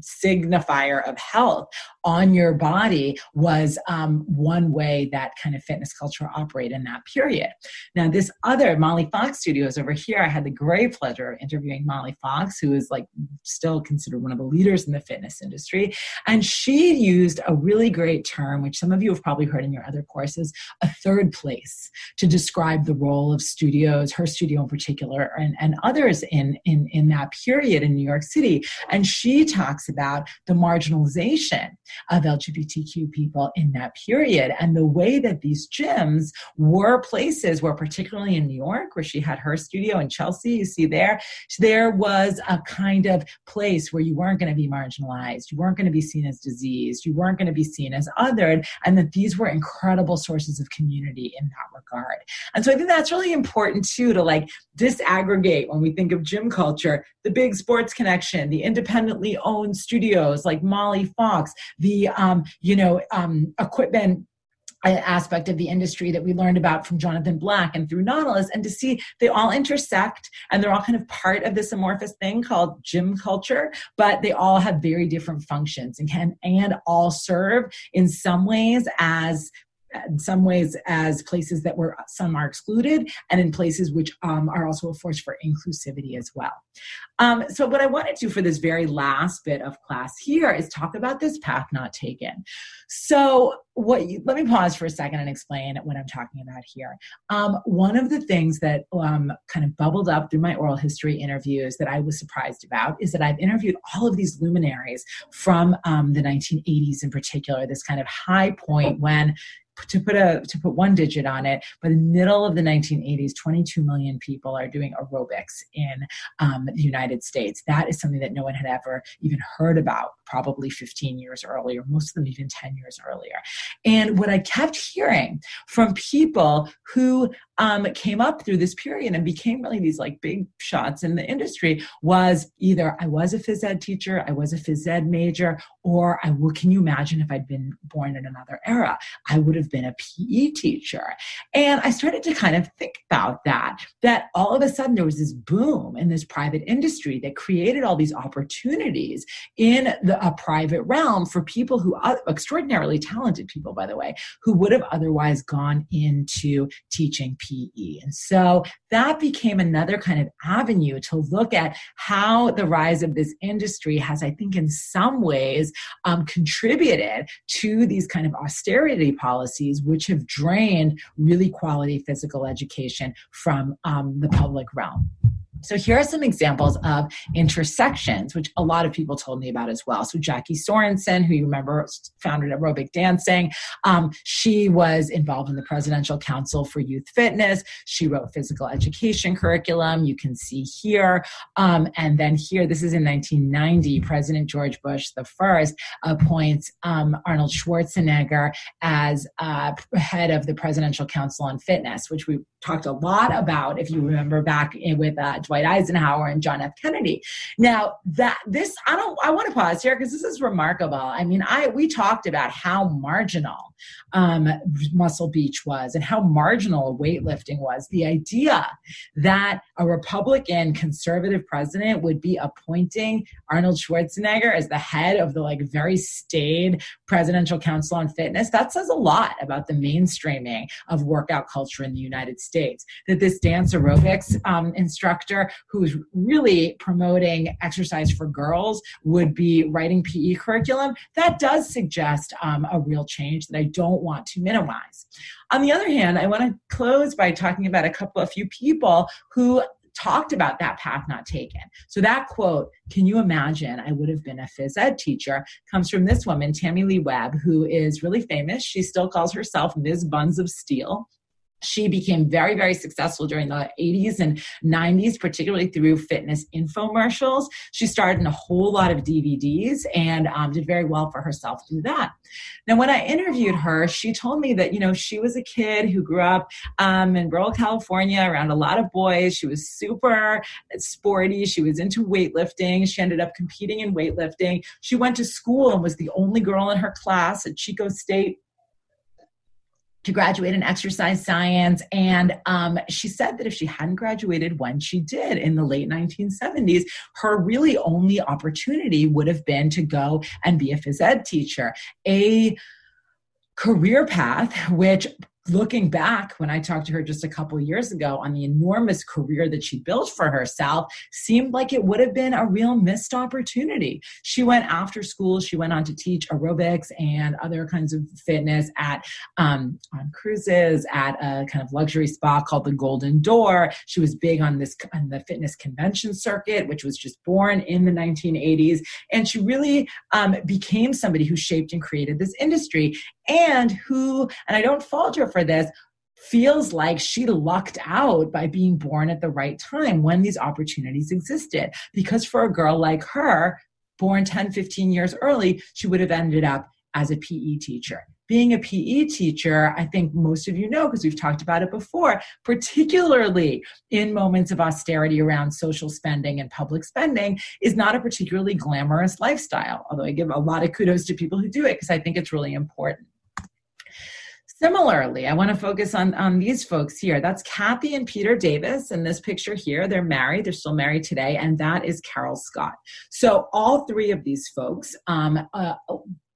signifier of health on your body was um, one way that kind of fitness culture operated in that period. Now, this other Molly Fox Studios over here, I had the great pleasure of interviewing Molly Fox, who is like still considered one of the leaders in the fitness industry. And she used a really great term, which some of you have probably heard in your other courses, a third place to describe the role of studios, her studio in particular, and, and others in, in, in that period in New York City. And she talks about the marginalization of LGBTQ people in that period and the way that these gyms were places where, particularly in New York, where she had her studio in Chelsea, you see there, there was a kind of place where you weren't going to be marginalized, you weren't going to be seen as diseased, you weren't going to be seen as othered, and that these were incredible sources of community in that regard. And so I think that's really important too to like disaggregate when we think of gym culture. The big sports connection, the independently owned studios like Molly Fox, the um, you know um, equipment aspect of the industry that we learned about from Jonathan Black and through Nautilus, and to see they all intersect and they're all kind of part of this amorphous thing called gym culture, but they all have very different functions and can and all serve in some ways as in some ways as places that were some are excluded and in places which um, are also a force for inclusivity as well. Um, so what i want to do for this very last bit of class here is talk about this path not taken. So what you, let me pause for a second and explain what i'm talking about here. Um, one of the things that um, kind of bubbled up through my oral history interviews that i was surprised about is that i've interviewed all of these luminaries from um, the 1980s in particular this kind of high point when to put a to put one digit on it by the middle of the 1980s 22 million people are doing aerobics in um, the united states. That is something that no one had ever even heard about probably 15 years earlier most of them even 10 years earlier. And what i kept hearing from people who um, came up through this period and became really these like big shots in the industry was either I was a phys ed teacher, I was a phys ed major, or I will, can you imagine if I'd been born in another era? I would have been a PE teacher. And I started to kind of think about that, that all of a sudden there was this boom in this private industry that created all these opportunities in the, a private realm for people who, uh, extraordinarily talented people, by the way, who would have otherwise gone into teaching PE. And so that became another kind of avenue to look at how the rise of this industry has, I think, in some ways um, contributed to these kind of austerity policies, which have drained really quality physical education from um, the public realm. So here are some examples of intersections, which a lot of people told me about as well. So Jacki Sorensen, who you remember founded aerobic dancing, um, she was involved in the Presidential Council for Youth Fitness. She wrote physical education curriculum. You can see here, um, and then here, this is in 1990. President George Bush the first appoints um, Arnold Schwarzenegger as uh, head of the Presidential Council on Fitness, which we talked a lot about, if you remember back with uh, Dwight Eisenhower and John F. Kennedy. Now that this, I don't, I want to pause here because this is remarkable. I mean, I we talked about how marginal um, Muscle Beach was and how marginal weightlifting was. The idea that a Republican conservative president would be appointing Arnold Schwarzenegger as the head of the like very staid presidential council on fitness, that says a lot about the mainstreaming of workout culture in the United States. That this dance aerobics um, instructor who's really promoting exercise for girls would be writing PE curriculum, that does suggest um, a real change that I don't want to minimize. On the other hand, I want to close by talking about a couple, a few people who talked about that path not taken. So that quote, can you imagine I would have been a phys ed teacher, comes from this woman, Tamilee Webb, who is really famous. She still calls herself Ms. Buns of Steel she became very, very successful during the 80s and 90s, particularly through fitness infomercials. She starred in a whole lot of DVDs and um, did very well for herself through that. Now, when I interviewed her, she told me that, you know, she was a kid who grew up um, in rural California around a lot of boys. She was super sporty. She was into weightlifting. She ended up competing in weightlifting. She went to school and was the only girl in her class at Chico State to graduate in exercise science. And um, she said that if she hadn't graduated when she did in the late 1970s, her really only opportunity would have been to go and be a phys ed teacher. A career path, which looking back when I talked to her just a couple years ago on the enormous career that she built for herself, seemed like it would have been a real missed opportunity. She went after school, she went on to teach aerobics and other kinds of fitness at um, on cruises at a kind of luxury spa called the Golden Door. She was big on this on the fitness convention circuit, which was just born in the 1980s, and she really um, became somebody who shaped and created this industry and who, and I don't fault her for this, feels like she lucked out by being born at the right time when these opportunities existed. Because for a girl like her, born 10, 15 years early, she would have ended up as a PE teacher. Being a PE teacher, I think most of you know because we've talked about it before, particularly in moments of austerity around social spending and public spending, is not a particularly glamorous lifestyle. Although I give a lot of kudos to people who do it because I think it's really important. Similarly, I want to focus on, on these folks here. That's Kathy and Peter Davis in this picture here. They're married, they're still married today, and that is Carol Scott. So, all three of these folks um, uh,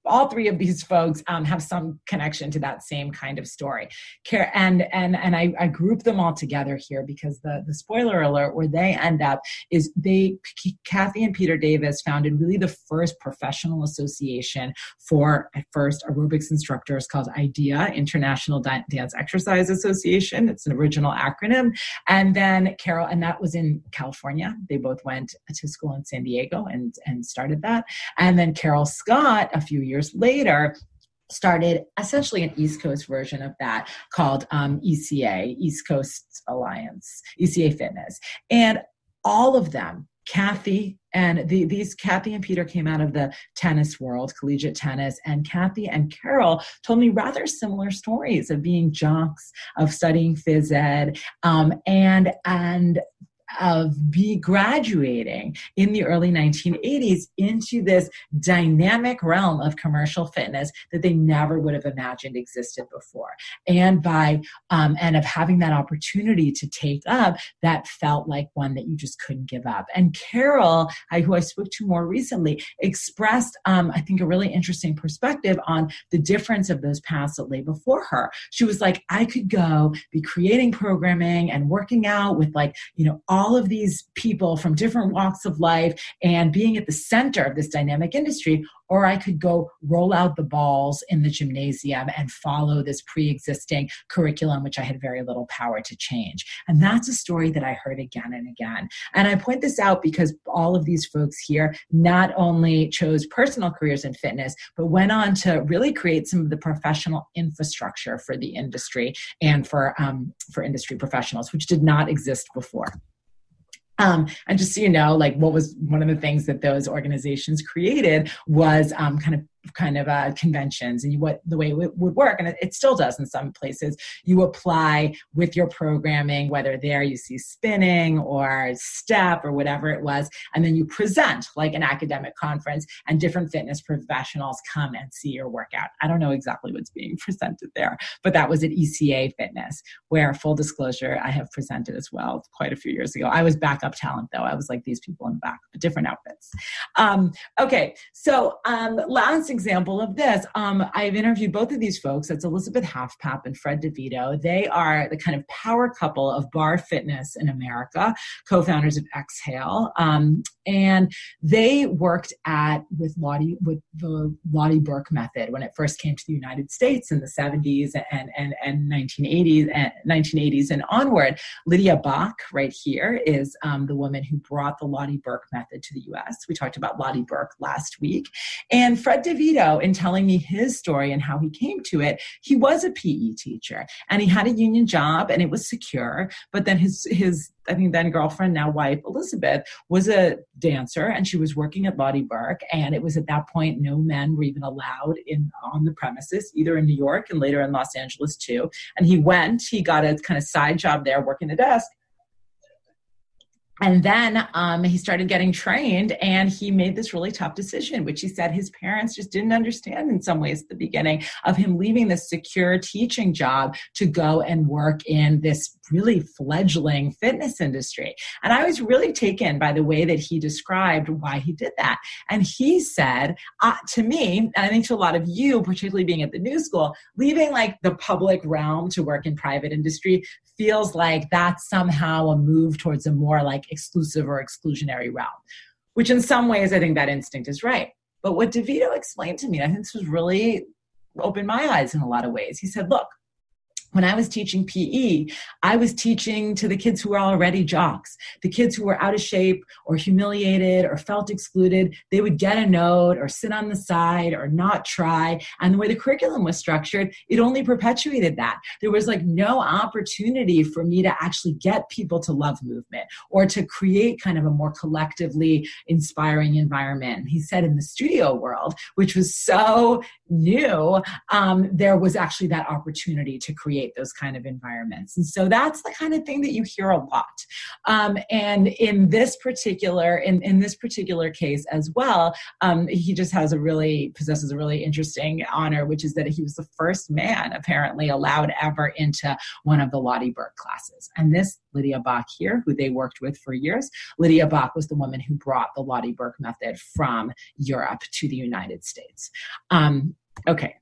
all three of these folks um, have some connection to that same kind of story. And and and I, I group them all together here because the the spoiler alert where they end up is they Kathy and Peter Davis founded really the first professional association for at first aerobics instructors called IDEA International Dance Exercise Association. It's an original acronym, and then Carol and that was in California. They both went to school in San Diego and and started that, and then Carol Scott a few years years later started essentially an East Coast version of that called um, ECA, East Coast Alliance, ECA Fitness. And all of them, Kathy and the, these Kathy and Peter came out of the tennis world, collegiate tennis, and Kathy and Carol told me rather similar stories of being jocks, of studying phys ed, um, and and of be graduating in the early 1980s into this dynamic realm of commercial fitness that they never would have imagined existed before. And by um, and of having that opportunity to take up that felt like one that you just couldn't give up. And carol I, who i spoke to more recently expressed um, i think a really interesting perspective on the difference of those paths that lay before her. She was like i could go be creating programming and working out with like you know all of these people from different walks of life and being at the center of this dynamic industry, or I could go roll out the balls in the gymnasium and follow this pre existing curriculum, which I had very little power to change. And that's a story that I heard again and again. And I point this out because all of these folks here not only chose personal careers in fitness, but went on to really create some of the professional infrastructure for the industry and for, um, for industry professionals, which did not exist before. Um, and just so you know, like what was one of the things that those organizations created was um, kind of kind of uh, conventions and what the way it would work. And it, still does in some places. You apply with your programming whether there you see spinning or step or whatever it was and then you present like an academic conference and different fitness professionals come and see your workout. I don't know exactly what's being presented there but that was at eca fitness where full disclosure i have presented as well quite a few years ago. I was backup talent though. I was like these people in the back but different outfits. Um, okay. So um, last example of this, um, I've interviewed both of these folks. It's Elizabeth Halfpapp and Fred DeVito. They are the kind of power couple of barre fitness in America, co-founders of Exhale, um, and they worked at with Lotte with the Lotte Berk method when it first came to the United States in the 70s and and and 1980s and 1980s and onward. Lydia Bach, right here, is um, the woman who brought the Lotte Berk method to the U.S. We talked about Lotte Berk last week, and Fred DeVito DeVito, in telling me his story and how he came to it, he was a PE teacher and he had a union job and it was secure. But then his his I think then girlfriend, now wife Elizabeth, was a dancer and she was working at Lotte Berk. And it was at that point no men were even allowed in on the premises, either in New York and later in Los Angeles too. And he went, he got a kind of side job there working the desk and then um, he started getting trained and he made this really tough decision which he said his parents just didn't understand in some ways at the beginning of him leaving this secure teaching job to go and work in this really fledgling fitness industry and i was really taken by the way that he described why he did that and he said uh, to me and i think to a lot of you particularly being at the new school leaving like the public realm to work in private industry feels like that's somehow a move towards a more like exclusive or exclusionary realm, which in some ways I think that instinct is right. But what DeVito explained to me, I think this was really opened my eyes in a lot of ways. He said, look, when I was teaching PE, I was teaching to the kids who were already jocks, the kids who were out of shape or humiliated or felt excluded. They would get a note or sit on the side or not try. And the way the curriculum was structured, it only perpetuated that. There was like no opportunity for me to actually get people to love movement or to create kind of a more collectively inspiring environment. He said in the studio world, which was so new, um, there was actually that opportunity to create create those kind of environments. And so that's the kind of thing that you hear a lot. Um, and in this particular, in, in this particular case as well, um, he just has a really possesses a really interesting honor, which is that he was the first man apparently allowed ever into one of the Lotte Berk classes. And this Lydia Bach here, who they worked with for years, Lydia Bach was the woman who brought the Lotte Berk method from Europe to the United States. Um, okay,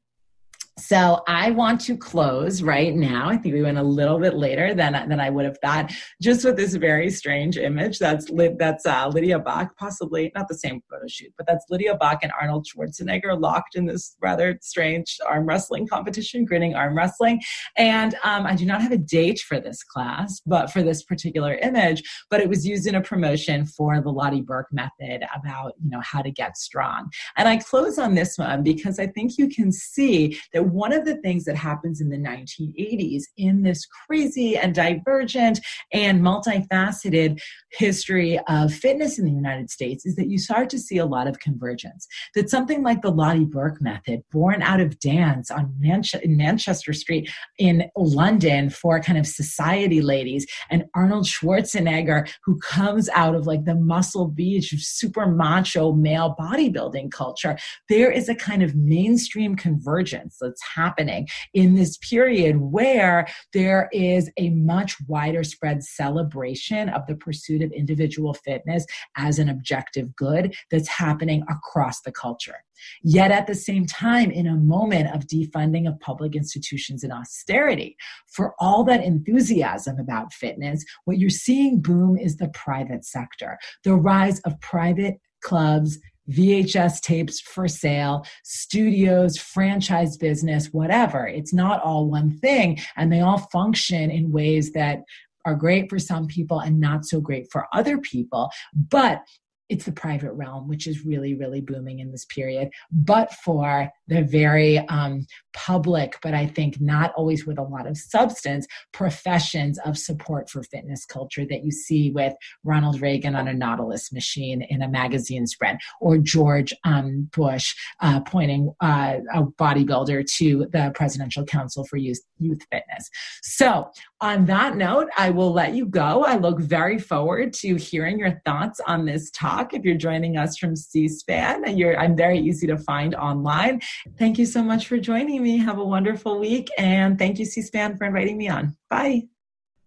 so I want to close right now. I think we went a little bit later than, than I would have thought, just with this very strange image. That's that's uh, Lydia Bach, possibly not the same photo shoot, but that's Lydia Bach and Arnold Schwarzenegger locked in this rather strange arm wrestling competition, grinning arm wrestling. And um, I do not have a date for this class, but for this particular image, but it was used in a promotion for the Lotte Berk method about you know how to get strong. And I close on this one because I think you can see that one of the things that happens in the 1980s in this crazy and divergent and multifaceted history of fitness in the United States is that you start to see a lot of convergence. That something like the Lotte Berk method, born out of dance on Manche- Manchester Street in London for kind of society ladies, and Arnold Schwarzenegger, who comes out of like the Muscle Beach super macho male bodybuilding culture, there is a kind of mainstream convergence that's happening in this period where there is a much wider spread celebration of the pursuit of individual fitness as an objective good that's happening across the culture. Yet at the same time, in a moment of defunding of public institutions and austerity, for all that enthusiasm about fitness, what you're seeing boom is the private sector, the rise of private clubs, VHS tapes for sale, studios, franchise business, whatever. It's not all one thing. And they all function in ways that are great for some people and not so great for other people. But it's the private realm, which is really, really booming in this period, but for the very um, public, but I think not always with a lot of substance, professions of support for fitness culture that you see with Ronald Reagan on a Nautilus machine in a magazine spread, or George um, Bush uh, pointing uh, a bodybuilder to the Presidential Council for Youth, Youth Fitness. So, on that note, I will let you go. I look very forward to hearing your thoughts on this talk. If you're joining us from C SPAN, I'm very easy to find online. Thank you so much for joining me. Have a wonderful week. And thank you, C SPAN, for inviting me on. Bye.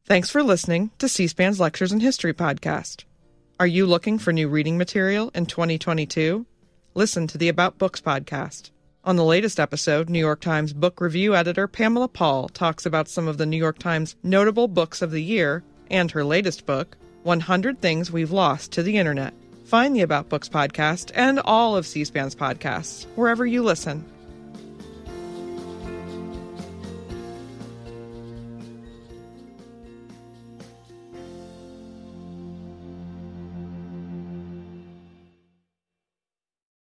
Thanks for listening to C SPAN's Lectures in History podcast. Are you looking for new reading material in 2022? Listen to the About Books podcast. On the latest episode, New York Times book review editor Pamela Paul talks about some of the New York Times notable books of the year and her latest book, 100 Things We've Lost to the Internet. Find the About Books podcast and all of C SPAN's podcasts wherever you listen.